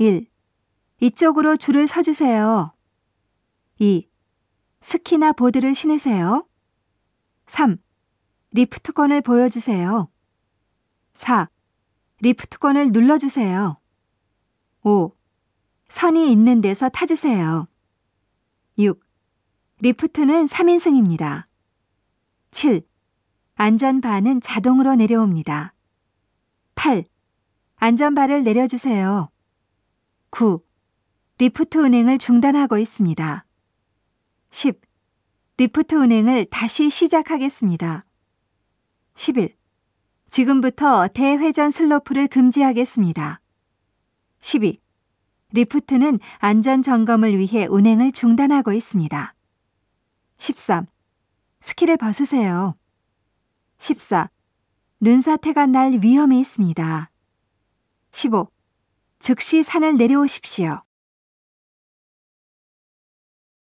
1. 이쪽으로 줄을 서주세요. 2. 스키나 보드를 신으세요. 3. 리프트권을 보여주세요. 4. 리프트권을 눌러주세요. 5. 선이 있는 데서 타주세요. 6. 리프트는 3인승입니다. 7. 안전바는 자동으로 내려옵니다. 8. 안전바를 내려주세요. 9. 리프트 운행을 중단하고 있습니다. 10. 리프트 운행을 다시 시작하겠습니다. 11. 지금부터 대회전 슬로프를 금지하겠습니다. 12. 리프트는 안전 점검을 위해 운행을 중단하고 있습니다. 13. 스키를 벗으세요. 14. 눈사태가 날 위험이 있습니다. 15. 즉시 산을 내려오십시오.